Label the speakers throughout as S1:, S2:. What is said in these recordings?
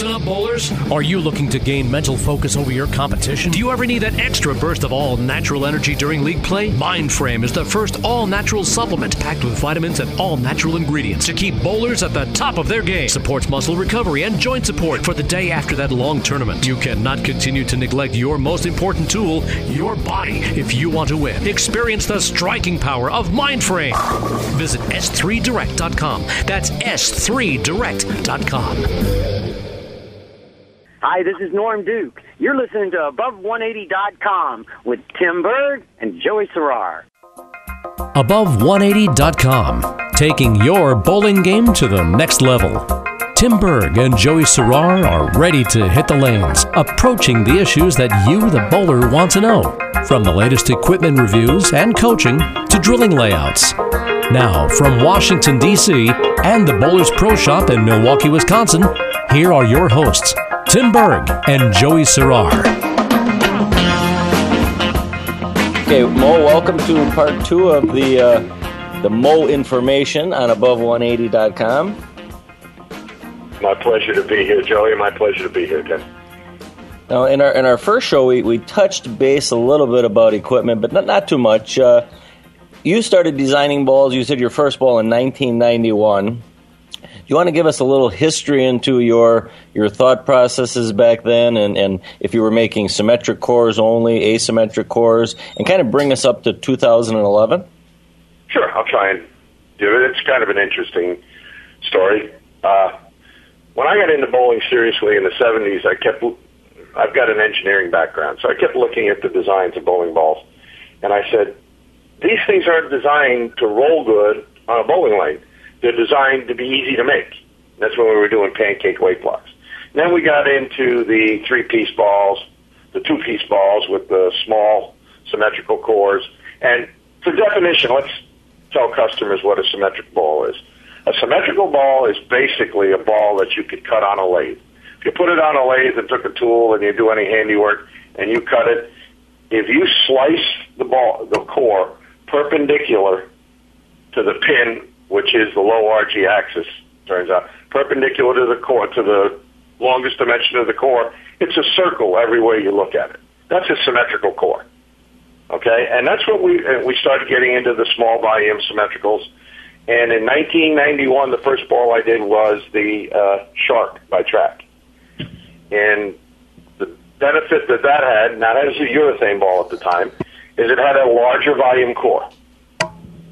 S1: Bowlers. Are you looking to gain mental focus over your competition? Do you ever need that extra burst of all natural energy during league play? Mindframe is the first all natural supplement packed with vitamins and all natural ingredients to keep bowlers at the top of their game. Supports muscle recovery and joint support for the day after that long tournament. You cannot continue to neglect your most important tool, your body, if you want to win. Experience the striking power of Mindframe. Visit s3direct.com. That's s3direct.com.
S2: Hi, this is Norm Duke. You're listening to Above180.com with Tim Berg and Joey Serrar.
S1: Above180.com, taking your bowling game to the next level. Tim Berg and Joey Serrar are ready to hit the lanes, approaching the issues that you, the bowler, want to know. From the latest equipment reviews and coaching to drilling layouts. Now, from Washington, D.C., and the Bowlers Pro Shop in Milwaukee, Wisconsin, here are your hosts, Tim Berg and Joey Serrar.
S3: Okay, Mo, welcome to part two of the uh, the Mo information on above180.com.
S4: My pleasure to be here, Joey. My pleasure to be here, Tim.
S3: Now, in our in our first show, we, we touched base a little bit about equipment, but not not too much. Uh, you started designing balls. You said your first ball in 1991. You want to give us a little history into your your thought processes back then, and, and if you were making symmetric cores only, asymmetric cores, and kind of bring us up to 2011?
S4: Sure, I'll try and do it. It's kind of an interesting story. Uh, when I got into bowling seriously in the 70s, I kept I've got an engineering background, so I kept looking at the designs of bowling balls, and I said, these things aren't designed to roll good on a bowling lane. They're designed to be easy to make. That's when we were doing pancake weight blocks. Then we got into the three-piece balls, the two-piece balls with the small symmetrical cores. And for definition, let's tell customers what a symmetric ball is. A symmetrical ball is basically a ball that you could cut on a lathe. If you put it on a lathe and took a tool and you do any handiwork and you cut it, if you slice the ball, the core perpendicular to the pin, which is the low RG axis, turns out, perpendicular to the core, to the longest dimension of the core, it's a circle every way you look at it. That's a symmetrical core. Okay, and that's what we we started getting into the small volume symmetricals. And in 1991, the first ball I did was the uh, Shark by Track. And the benefit that that had, now that was a urethane ball at the time, is it had a larger volume core.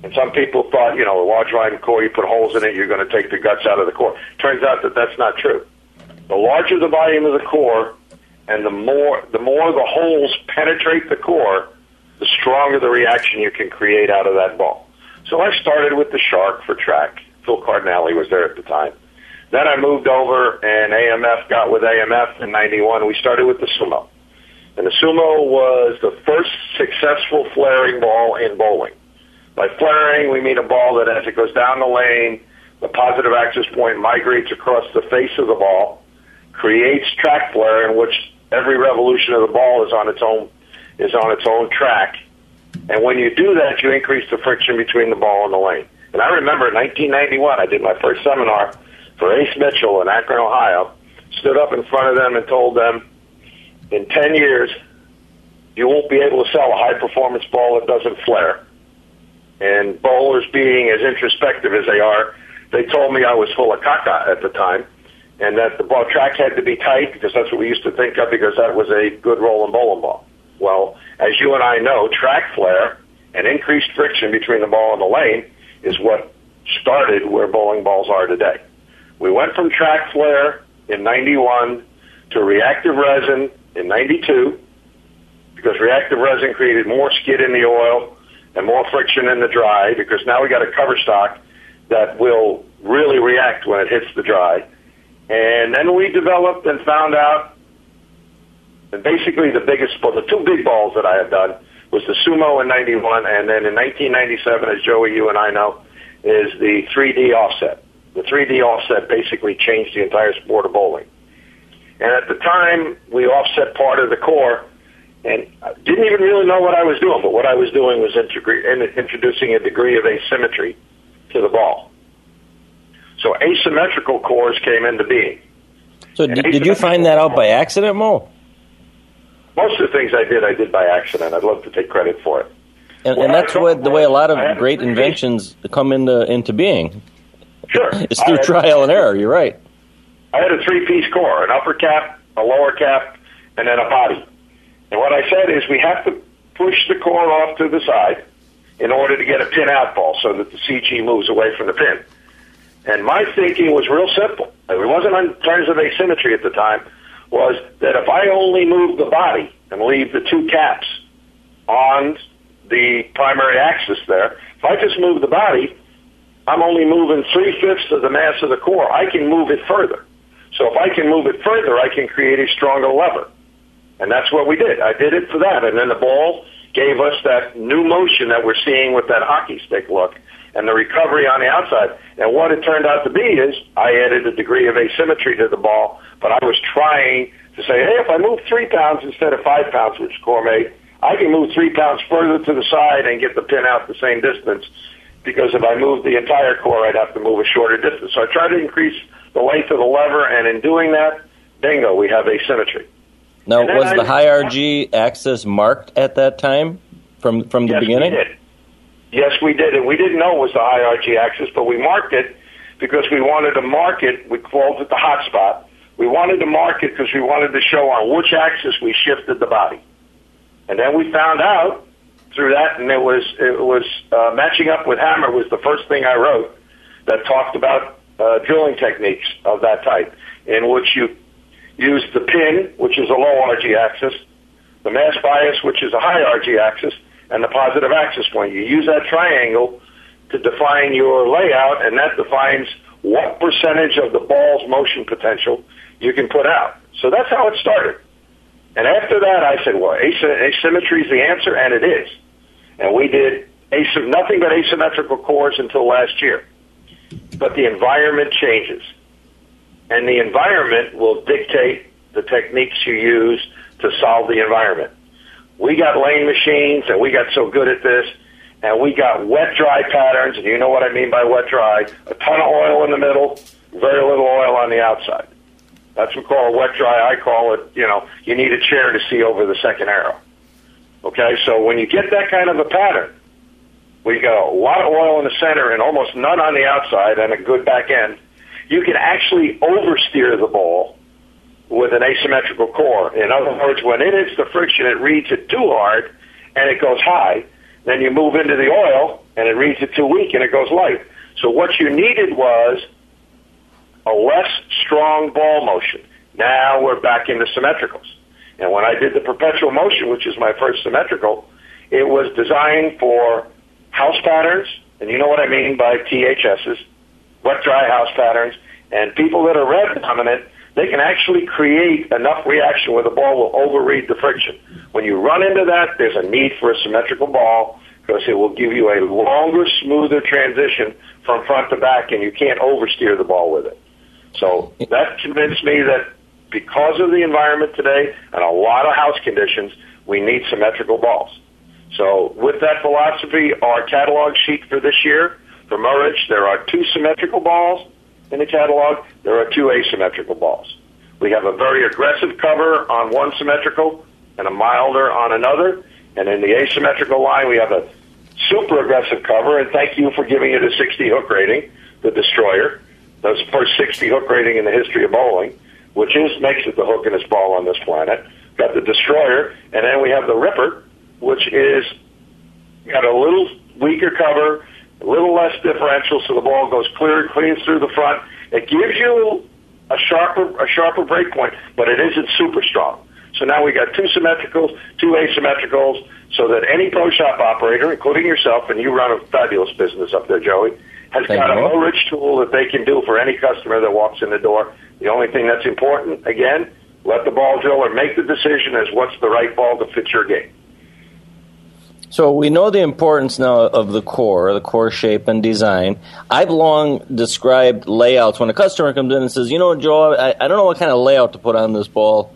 S4: And some people thought, you know, a large volume core, you put holes in it, you're going to take the guts out of the core. Turns out that that's not true. The larger the volume of the core, and the more the more the holes penetrate the core, the stronger the reaction you can create out of that ball. So I started with the Shark for track. Phil Cardinale was there at the time. Then I moved over, and AMF got with AMF in '91. We started with the Sumo. And the Sumo was the first successful flaring ball in bowling. By flaring, we mean a ball that as it goes down the lane, the positive axis point migrates across the face of the ball, creates track flare in which every revolution of the ball is on its own is on its own track. And when you do that, you increase the friction between the ball and the lane. And I remember in 1991, I did my first seminar for Ace Mitchell in Akron, Ohio. Stood up in front of them and told them, in 10 years, you won't be able to sell a high performance ball that doesn't flare. And bowlers being as introspective as they are, they told me I was full of caca at the time and that the ball track had to be tight because that's what we used to think of because that was a good rolling bowling ball. Well, as you and I know, track flare and increased friction between the ball and the lane is what started where bowling balls are today. We went from track flare in 91 to reactive resin in 92 because reactive resin created more skid in the oil and more friction in the dry because now we got a cover stock that will really react when it hits the dry. And then we developed and found out that basically the biggest, well, the two big balls that I had done was the Sumo in 91 and then in 1997, as Joey, you and I know, is the 3D offset. The 3D offset basically changed the entire sport of bowling. And at the time, we offset part of the core and I didn't even really know what I was doing, but what I was doing was integra- introducing a degree of asymmetry to the ball. So asymmetrical cores came into being.
S3: So did, did you find that out by accident, Mo?
S4: Most of the things I did, I did by accident. I'd love to take credit for it.
S3: And, and that's what the way a lot of great inventions come into into being.
S4: Sure,
S3: it's through trial and error. You're right.
S4: I had a three-piece core: an upper cap, a lower cap, and then a body. And what I said is, we have to push the core off to the side in order to get a pin out ball, so that the CG moves away from the pin. And my thinking was real simple. It wasn't in terms of asymmetry at the time. Was that if I only move the body and leave the two caps on the primary axis there, if I just move the body, I'm only moving three fifths of the mass of the core. I can move it further. So if I can move it further, I can create a stronger lever. And that's what we did. I did it for that. And then the ball gave us that new motion that we're seeing with that hockey stick look and the recovery on the outside. And what it turned out to be is I added a degree of asymmetry to the ball, but I was trying to say, hey, if I move three pounds instead of five pounds, which Core made, I can move three pounds further to the side and get the pin out the same distance. Because if I moved the entire core, I'd have to move a shorter distance. So I tried to increase the length of the lever, and in doing that, bingo, we have asymmetry.
S3: Now, was I, the high RG axis marked at that time from from the
S4: yes,
S3: beginning?
S4: We did. Yes, we did, and we didn't know it was the high RG axis, but we marked it because we wanted to mark it. We called it the hot spot. We wanted to mark it because we wanted to show on which axis we shifted the body. And then we found out through that, and it was it was uh, matching up with hammer was the first thing I wrote that talked about uh, drilling techniques of that type, in which you use the pin, which is a low RG axis, the mass bias, which is a high RG axis, and the positive axis point. You use that triangle to define your layout, and that defines what percentage of the ball's motion potential you can put out. So that's how it started. And after that, I said, well, asymmetry is the answer, and it is. And we did nothing but asymmetrical cores until last year. But the environment changes. And the environment will dictate the techniques you use to solve the environment. We got lane machines, and we got so good at this, and we got wet dry patterns, and you know what I mean by wet dry. A ton of oil in the middle, very little oil on the outside. That's what we call a wet dry. I call it, you know, you need a chair to see over the second arrow. Okay, so when you get that kind of a pattern, we got a lot of oil in the center and almost none on the outside and a good back end, you can actually oversteer the ball with an asymmetrical core. In other words, when it hits the friction, it reads it too hard and it goes high. Then you move into the oil and it reads it too weak and it goes light. So what you needed was a less strong ball motion. Now we're back into symmetricals. And when I did the perpetual motion, which is my first symmetrical, it was designed for house patterns, and you know what I mean by THSs, wet dry house patterns, and people that are rev dominant, they can actually create enough reaction where the ball will overread the friction. When you run into that, there's a need for a symmetrical ball because it will give you a longer, smoother transition from front to back, and you can't oversteer the ball with it. So that convinced me that because of the environment today and a lot of house conditions, we need symmetrical balls. So with that philosophy, our catalog sheet for this year for MoRich, there are two symmetrical balls in the catalog. There are two asymmetrical balls. We have a very aggressive cover on one symmetrical and a milder on another. And in the asymmetrical line, we have a super aggressive cover. And thank you for giving it a 60 hook rating, the Destroyer. That's the first 60 hook rating in the history of bowling, which is makes it the hookingest ball on this planet. Got the Destroyer, and then we have the Ripper, which is got a little weaker cover, a little less differential, so the ball goes clear, and clean through the front. It gives you a sharper a sharper break point, but it isn't super strong. So now we got two symmetricals, two asymmetricals, so that any pro shop operator, including yourself, and you run a fabulous business up there, Joey, has Thank got you. a rich tool that they can do for any customer that walks in the door. The only thing that's important, again, let the ball driller make the decision as what's the right ball to fit your game.
S3: So we know the importance now of the core, the core shape and design. I've long described layouts when a customer comes in and says, "You know, Joe, I, I don't know what kind of layout to put on this ball."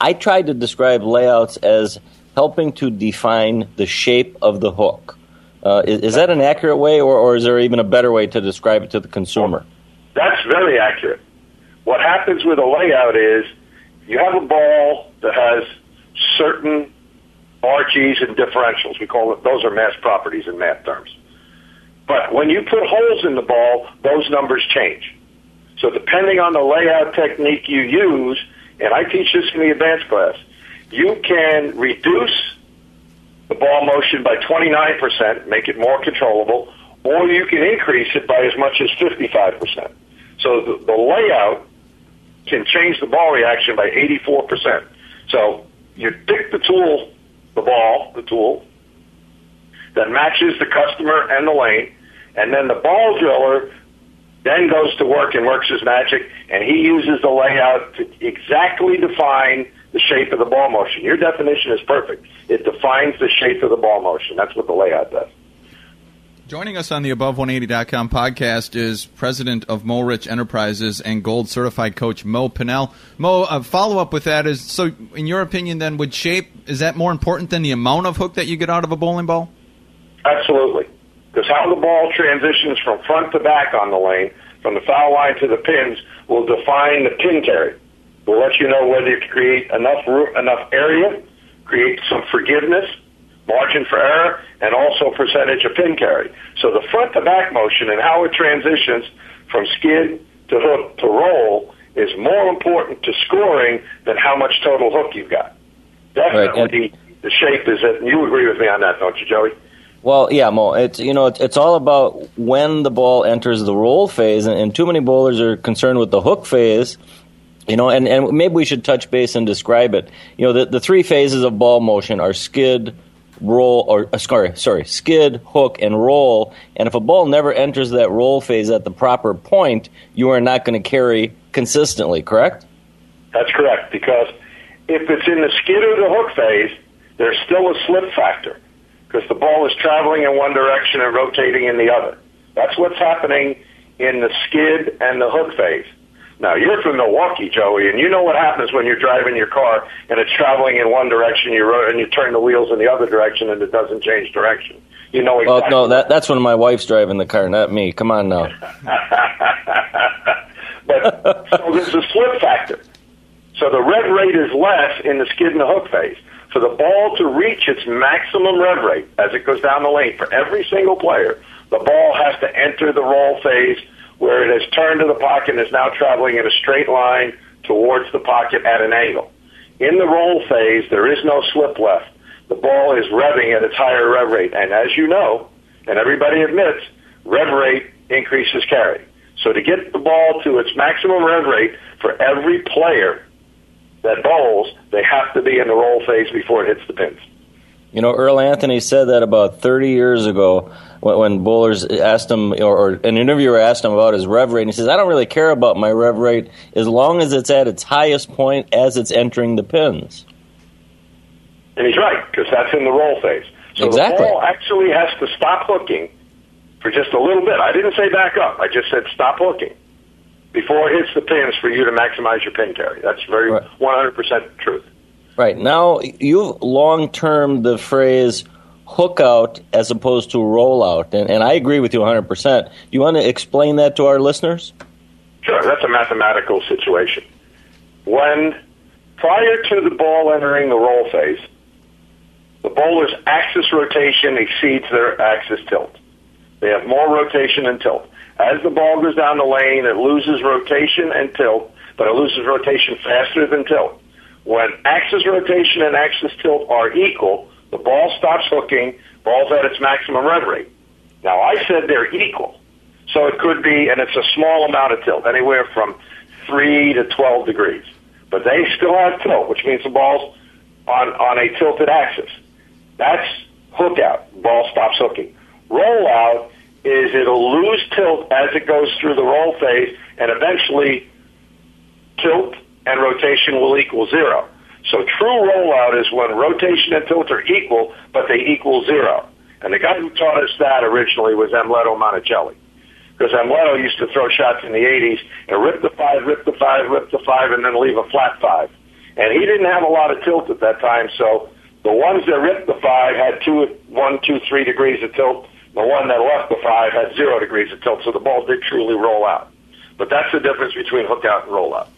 S3: I tried to describe layouts as helping to define the shape of the hook. Uh, is, is, that an accurate way, or, or, is there even a better way to describe it to the consumer?
S4: That's very accurate. what happens with a layout is you have a ball that has certain RGs and differentials. We call it those are mass properties in math terms. But when you put holes in the ball, those numbers change. So depending on the layout technique you use, and I teach this in the advanced class, you can reduce the ball motion by 29%, make it more controllable, or you can increase it by as much as 55%. So the, the layout can change the ball reaction by 84%. So you pick the tool, the ball, the tool, that matches the customer and the lane, and then the ball driller then goes to work and works his magic, and he uses the layout to exactly define the shape of the ball motion. Your definition is perfect. It defines the shape of the ball motion. That's what the layout does.
S5: Joining us on the Above180.com podcast is president of MoRich Enterprises and gold certified coach Mo Pinel. Mo, a follow up with that is so, in your opinion, then, would shape, is that more important than the amount of hook that you get out of a bowling ball?
S4: Absolutely. Because how the ball transitions from front to back on the lane, from the foul line to the pins, will define the pin carry. Will let you know whether you create enough enough area, create some forgiveness, margin for error, and also percentage of pin carry. So the front to back motion and how it transitions from skid to hook to roll is more important to scoring than how much total hook you've got. Definitely, right. the shape is it. You agree with me on that, don't you, Joey?
S3: Well, yeah, Mo. It's you know it's, it's all about when the ball enters the roll phase, and, and too many bowlers are concerned with the hook phase. You know, and, and maybe we should touch base and describe it. You know, the, the three phases of ball motion are skid, roll, or uh, sorry, sorry, skid, hook, and roll. And if a ball never enters that roll phase at the proper point, you are not going to carry consistently. Correct?
S4: That's correct. Because if it's in the skid or the hook phase, there's still a slip factor because the ball is traveling in one direction and rotating in the other. That's what's happening in the skid and the hook phase. Now you're from Milwaukee, Joey, and you know what happens when you're driving your car and it's traveling in one direction, you ro- and you turn the wheels in the other direction, and it doesn't change direction. You know exactly.
S3: Well, no, that, that's when my wife's driving the car, not me. Come on now.
S4: but so there's a slip factor. So the rev rate is less in the skid and the hook phase. For the ball to reach its maximum rev rate as it goes down the lane for every single player, the ball has to enter the roll phase where it has turned to the pocket and is now traveling in a straight line towards the pocket at an angle. In the roll phase, there is no slip left. The ball is revving at its higher rev rate. And as you know, and everybody admits, rev rate increases carry. So to get the ball to its maximum rev rate for every player that bowls, they have to be in the roll phase before it hits the pins.
S3: You know, Earl Anthony said that about 30 years ago when, when bowlers asked him, or, or, an interviewer asked him about his rev rate, and he says, I don't really care about my rev rate as long as it's at its highest point as it's entering the pins.
S4: And he's right, because that's in the roll phase. So
S3: exactly.
S4: the ball actually has to stop hooking for just a little bit. I didn't say back up. I just said stop hooking before it hits the pins for you to maximize your pin carry. That's very right. 100% truth.
S3: Right. Now, you've long term the phrase hook out as opposed to roll out. And, and I agree with you 100%. You want to explain that to our listeners?
S4: Sure. That's a mathematical situation. When prior to the ball entering the roll phase, the bowler's axis rotation exceeds their axis tilt. They have more rotation and tilt. As the ball goes down the lane, it loses rotation and tilt, but it loses rotation faster than tilt. When axis rotation and axis tilt are equal, the ball stops hooking, ball's at its maximum rev rate. Now, I said they're equal. So it could be, and it's a small amount of tilt, anywhere from 3 to 12 degrees. But they still have tilt, which means the ball's on, on a tilted axis. That's hook out. Ball stops hooking. Roll out is it'll lose tilt as it goes through the roll phase, and eventually tilt and rotation will equal zero. So true rollout is when rotation and tilt are equal, but they equal zero. And the guy who taught us that originally was Amleto Monticelli. Because Amleto used to throw shots in the 80s and rip the five, rip the five, rip the five, and then leave a flat five. And he didn't have a lot of tilt at that time, so the ones that ripped the five had two, one, two, three degrees of tilt. The one that left the five had zero degrees of tilt, so the ball did truly roll out. But that's the difference between hook out and roll out.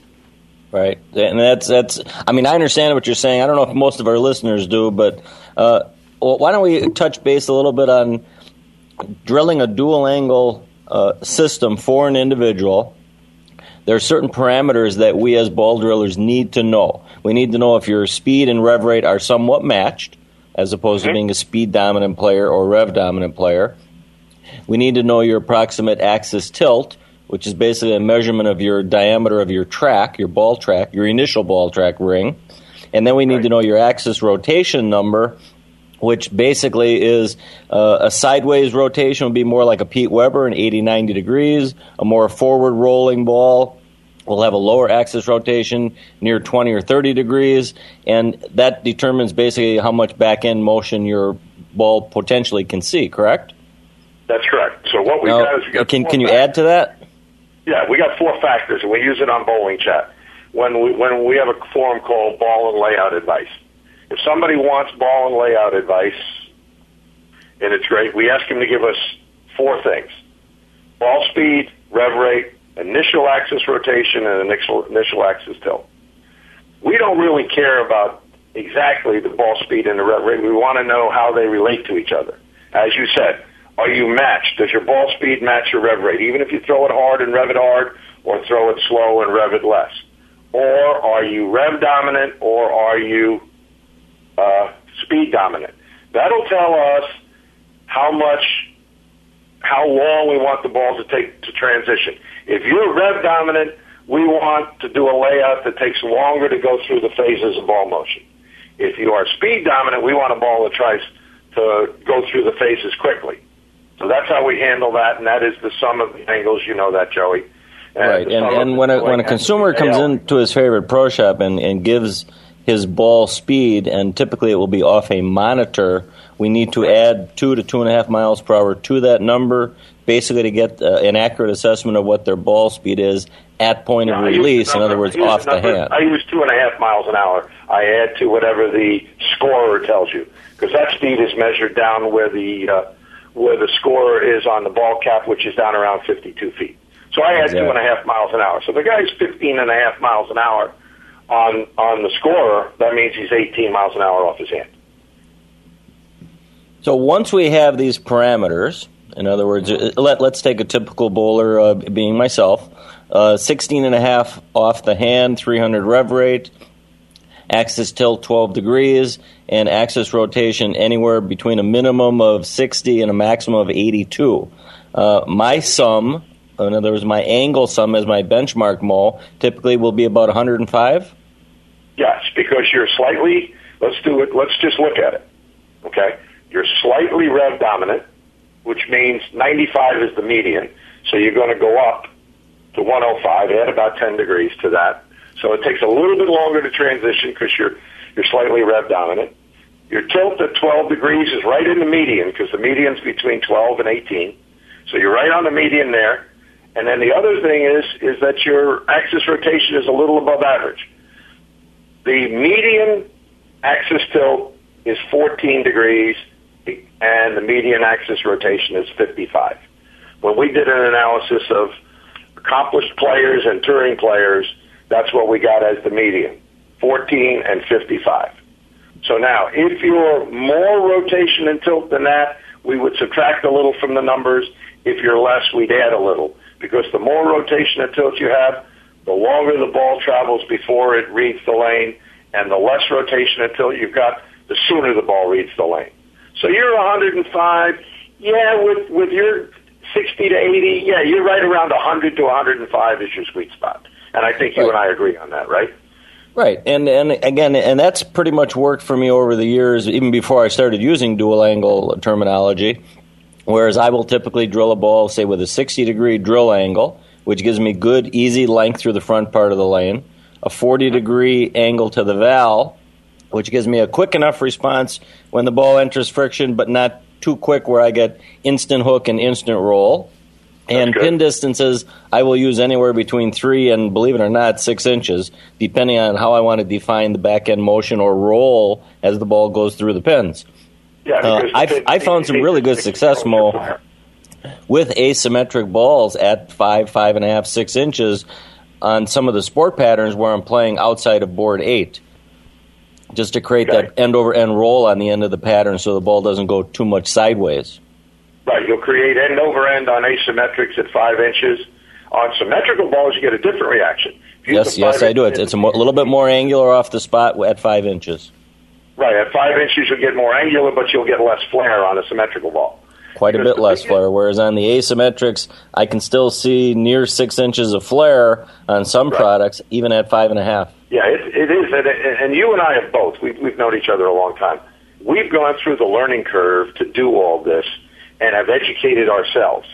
S3: Right, and that's that's. I mean, I understand what you're saying. I don't know if most of our listeners do, but uh, why don't we touch base a little bit on drilling a dual angle uh, system for an individual? There are certain parameters that we as ball drillers need to know. We need to know if your speed and rev rate are somewhat matched, as opposed mm-hmm. to being a speed dominant player or rev dominant player. We need to know your approximate axis tilt, which is basically a measurement of your diameter of your track, your ball track, your initial ball track ring. And then we need right. to know your axis rotation number, which basically is uh, a sideways rotation would be more like a Pete Weber, an 80, 90 degrees. A more forward rolling ball will have a lower axis rotation near 20 or 30 degrees, and that determines basically how much back end motion your ball potentially can see, correct?
S4: That's correct. So what we now, got is we got
S3: can can you add to that?
S4: Yeah, we got four factors, and we use it on Bowling Chat when we when we have a forum called Ball and Layout Advice. If somebody wants ball and layout advice, and it's great, we ask them to give us four things: ball speed, rev rate, initial axis rotation, and initial initial axis tilt. We don't really care about exactly the ball speed and the rev rate. We want to know how they relate to each other. As you said, are you matched? Does your ball speed match your rev rate? Even if you throw it hard and rev it hard, or throw it slow and rev it less? Or are you rev dominant, or are you uh, speed dominant? That'll tell us how much, how long we want the ball to take to transition. If you're rev dominant, we want to do a layout that takes longer to go through the phases of ball motion. If you are speed dominant, we want a ball that tries to go through the phases quickly. So that's how we handle that, and that is the sum of the angles. You know that, Joey.
S3: And right, and, and when a when a consumer comes into his favorite pro shop and, and gives his ball speed, and typically it will be off a monitor. We need to add two to two and a half miles per hour to that number, basically to get uh, an accurate assessment of what their ball speed is at point of release. In other words, off the, the hand.
S4: I use two and a half miles an hour. I add to whatever the scorer tells you, because that speed is measured down where the uh, where the score is on the ball cap, which is down around 52 feet. So I had exactly. two and a half miles an hour. So the guy's 15 and a half miles an hour on on the scorer. That means he's 18 miles an hour off his hand.
S3: So once we have these parameters, in other words, uh, let, let's take a typical bowler, uh, being myself, uh, 16 and a half off the hand, 300 rev rate, axis tilt 12 degrees, and axis rotation anywhere between a minimum of 60 and a maximum of 82. Uh, my sum, in other words, my angle sum as my benchmark mole, typically will be about 105.
S4: Yes, because you're slightly. Let's do it. Let's just look at it. Okay, you're slightly rev dominant, which means 95 is the median. So you're going to go up to 105, add about 10 degrees to that. So it takes a little bit longer to transition because you're you're slightly rev dominant. Your tilt at 12 degrees is right in the median because the median's between 12 and 18. So you're right on the median there. And then the other thing is is that your axis rotation is a little above average. The median axis tilt is 14 degrees and the median axis rotation is 55. When we did an analysis of accomplished players and touring players, that's what we got as the median 14 and 55. So now, if you're more rotation and tilt than that, we would subtract a little from the numbers. If you're less, we'd add a little. Because the more rotation and tilt you have, the longer the ball travels before it reads the lane, and the less rotation and tilt you've got, the sooner the ball reads the lane. So you're 105. Yeah, with with your 60 to 80, yeah, you're right around 100 to 105 is your sweet spot. And I think you and I agree on that, right?
S3: Right, and and again, and that's pretty much worked for me over the years, even before I started using dual angle terminology. Whereas I will typically drill a ball, say with a 60 degree drill angle, which gives me good, easy length through the front part of the lane, a 40 degree angle to the VAL, which gives me a quick enough response when the ball enters friction, but not too quick where I get instant hook and instant roll and pin distances, I will use anywhere between three and, believe it or not, six inches, depending on how I want to define the back end motion or roll as the ball goes through the pins.
S4: Yeah, uh,
S3: I, I found some really good success, Mo. with asymmetric balls at five, five and a half, six inches on some of the sport patterns where I'm playing outside of board eight, just to create
S4: Okay.
S3: that end over end roll on the end of the pattern so the ball doesn't go too much sideways.
S4: Right, you'll create end over end on asymmetrics at five inches. On symmetrical balls, you get a different reaction.
S3: Yes, yes, I do. It's, it's a little bit more angular off the spot at five inches.
S4: Right, at five inches, you'll get more angular, but you'll get less flare on a symmetrical ball.
S3: Quite a bit less flare. Whereas on the asymmetrics, I can still see near six inches of flare on some
S4: Right.
S3: products, even at five and a half.
S4: Yeah, it, it is, and, and you and I have both. We've, we've known each other a long time. We've gone through the learning curve to do all this and have educated ourselves.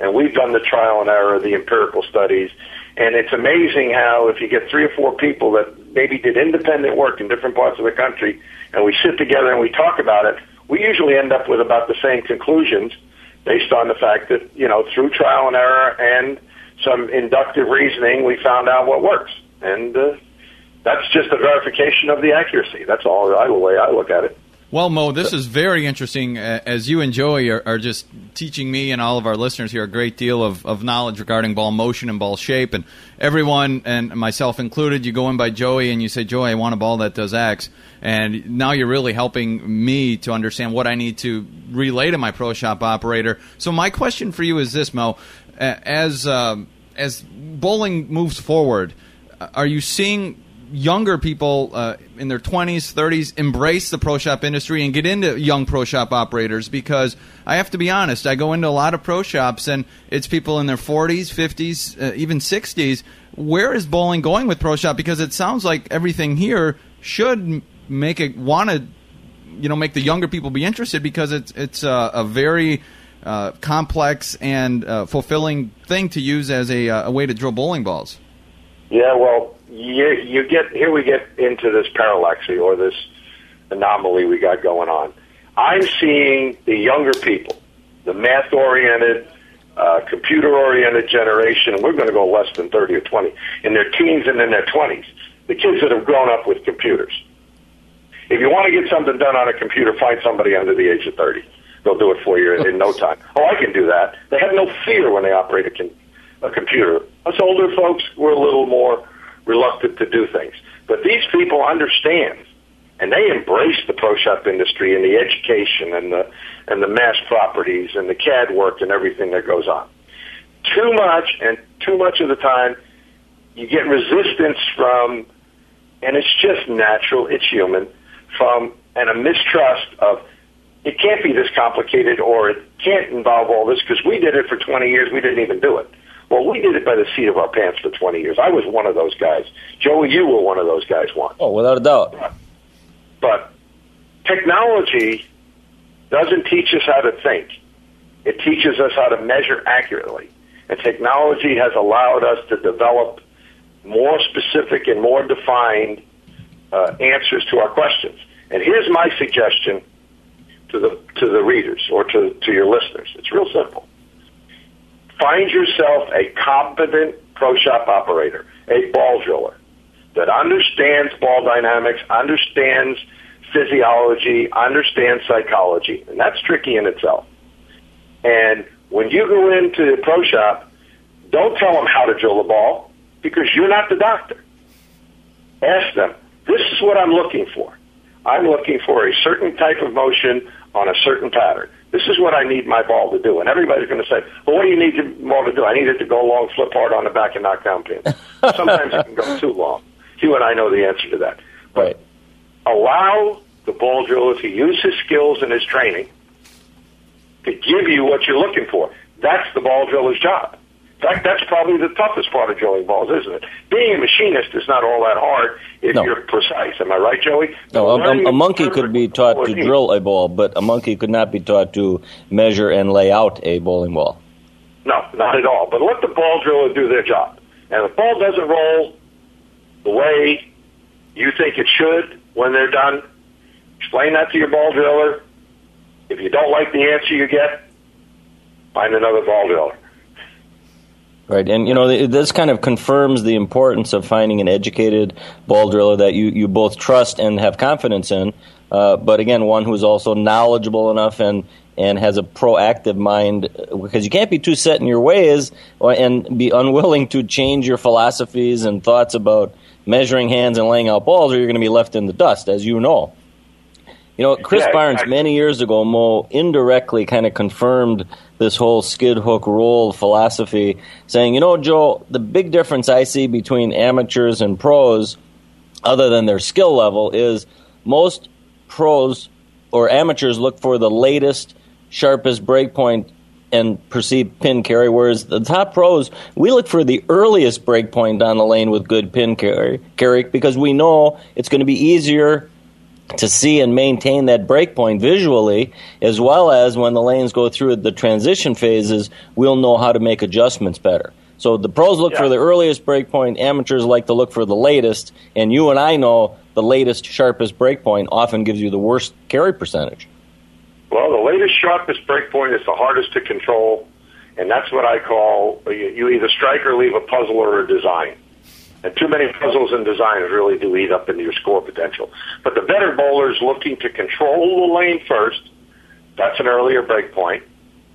S4: And we've done the trial and error, the empirical studies, and it's amazing how if you get three or four people that maybe did independent work in different parts of the country, and we sit together and we talk about it, we usually end up with about the same conclusions based on the fact that, you know, through trial and error and some inductive reasoning, we found out what works. And uh, that's just a verification of the accuracy. That's all the way I look at it.
S5: Well, Mo, this is very interesting. Uh, as you and Joey are, are just teaching me and all of our listeners here a great deal of, of knowledge regarding ball motion and ball shape. And everyone, and myself included, you go in by Joey and you say, Joey, I want a ball that does X. And now you're really helping me to understand what I need to relay to my pro shop operator. So my question for you is this, Mo. As, um, as bowling moves forward, uh, are you seeing younger people uh, in their 20s, 30s embrace the pro shop industry and get into young pro shop operators because I have to be honest, I go into a lot of pro shops and it's people in their 40s, 50s, uh, even 60s. Where is bowling going with pro shop? Because it sounds like everything here should make it want to, you know, make the younger people be interested because it's it's a, a very uh, complex and uh, fulfilling thing to use as a, uh, a way to drill bowling balls.
S4: Yeah, well, you, you get here. We get into this parallaxy or this anomaly we got going on. I'm seeing the younger people, the math-oriented, uh, computer-oriented generation. and We're going to go less than 30 or 20 in their teens and in their 20s. The kids that have grown up with computers. If you want to get something done on a computer, find somebody under the age of 30. They'll do it for you in, in no time. Oh, I can do that. They have no fear when they operate a, con- a computer. Us older folks, we're a little more reluctant to do things. But these people understand, and they embrace the pro shop industry and the education and the and the mass properties and the CAD work and everything that goes on. Too much, and too much of the time, you get resistance from, and it's just natural, it's human, from and a mistrust of it can't be this complicated or it can't involve all this because we did it for 20 years, we didn't even do it. Well, we did it by the seat of our pants for 20 years. I was one of those guys. Joey, you were one of those guys once.
S3: Oh, without a doubt.
S4: But technology doesn't teach us how to think. It teaches us how to measure accurately. And technology has allowed us to develop more specific and more defined uh, answers to our questions. And here's my suggestion to the to the readers or to, to your listeners. It's real simple. Find yourself a competent pro shop operator, a ball driller that understands ball dynamics, understands physiology, understands psychology, and that's tricky in itself. And when you go into the pro shop, don't tell them how to drill the ball because you're not the doctor. Ask them, this is what I'm looking for. I'm looking for a certain type of motion on a certain pattern. This is what I need my ball to do. And everybody's going to say, well, what do you need your ball to do? I need it to go long, flip hard on the back, and knock down pins. Sometimes it can go too long. You and I know the answer to that.
S3: Right.
S4: Allow the ball driller to use his skills and his training to give you what you're looking for. That's the ball driller's job. In fact, that's probably the toughest part of drilling balls, isn't it? Being a machinist is not all that hard if
S3: No.
S4: you're precise. Am I right, Joey?
S3: No, a, a, a monkey could be taught to drill a ball, but a monkey could not be taught to measure and lay out a bowling ball.
S4: No, not at all. But let the ball driller do their job. And if the ball doesn't roll the way you think it should when they're done, explain that to your ball driller. If you don't like the answer you get, find another ball driller.
S3: Right, and you know this kind of confirms the importance of finding an educated ball driller that you, you both trust and have confidence in. Uh, but again, one who's also knowledgeable enough and and has a proactive mind because you can't be too set in your ways and be unwilling to change your philosophies and thoughts about measuring hands and laying out balls, or you're going to be left in the dust, as you know. You know, Chris yeah, Barnes, many years ago, Mo indirectly kind of confirmed this whole skid hook roll philosophy, saying, you know, Joe, the big difference I see between amateurs and pros, other than their skill level, is most pros or amateurs look for the latest, sharpest breakpoint and perceived pin carry, whereas the top pros, we look for the earliest breakpoint on the lane with good pin carry, carry because we know it's going to be easier to see and maintain that breakpoint visually, as well as when the lanes go through the transition phases, we'll know how to make adjustments better. So the pros look yeah. for the earliest breakpoint, amateurs like to look for the latest, and you and I know the latest, sharpest breakpoint often gives you the worst carry percentage.
S4: Well, the latest, sharpest breakpoint is the hardest to control, and that's what I call you either strike or leave a puzzle or a design. And too many puzzles and designs really do eat up into your score potential. But the better bowlers looking to control the lane first, that's an earlier break point.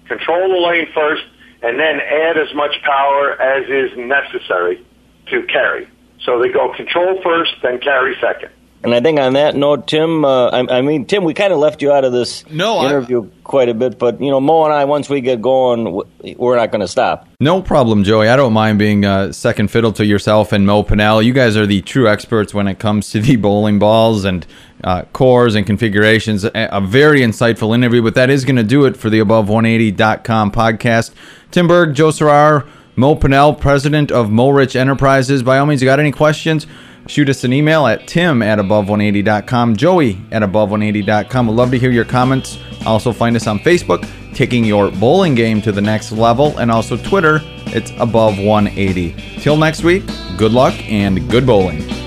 S4: Control the lane first, and then add as much power as is necessary to carry. So they go control first, then carry second.
S3: And I think on that note, Tim, uh, I, I, mean, Tim, we kind of left you out of this no, interview I, quite a bit, but you know, Mo and I, once we get going, we're not going to stop.
S5: No problem, Joey. I don't mind being uh, second fiddle to yourself and Mo Pinel. You guys are the true experts when it comes to the bowling balls and uh, cores and configurations. A, a, very insightful interview, but that is going to do it for the Above180.com podcast. Tim Berg, Joe Serrar, Mo Pinel, president of MoRich Enterprises. By all means, you got any questions? Shoot us an email at tim at above180.com, joey at above180.com. We'd love to hear your comments. Also, find us on Facebook, taking your bowling game to the next level, and also Twitter, it's above180. Till next week, good luck and good bowling.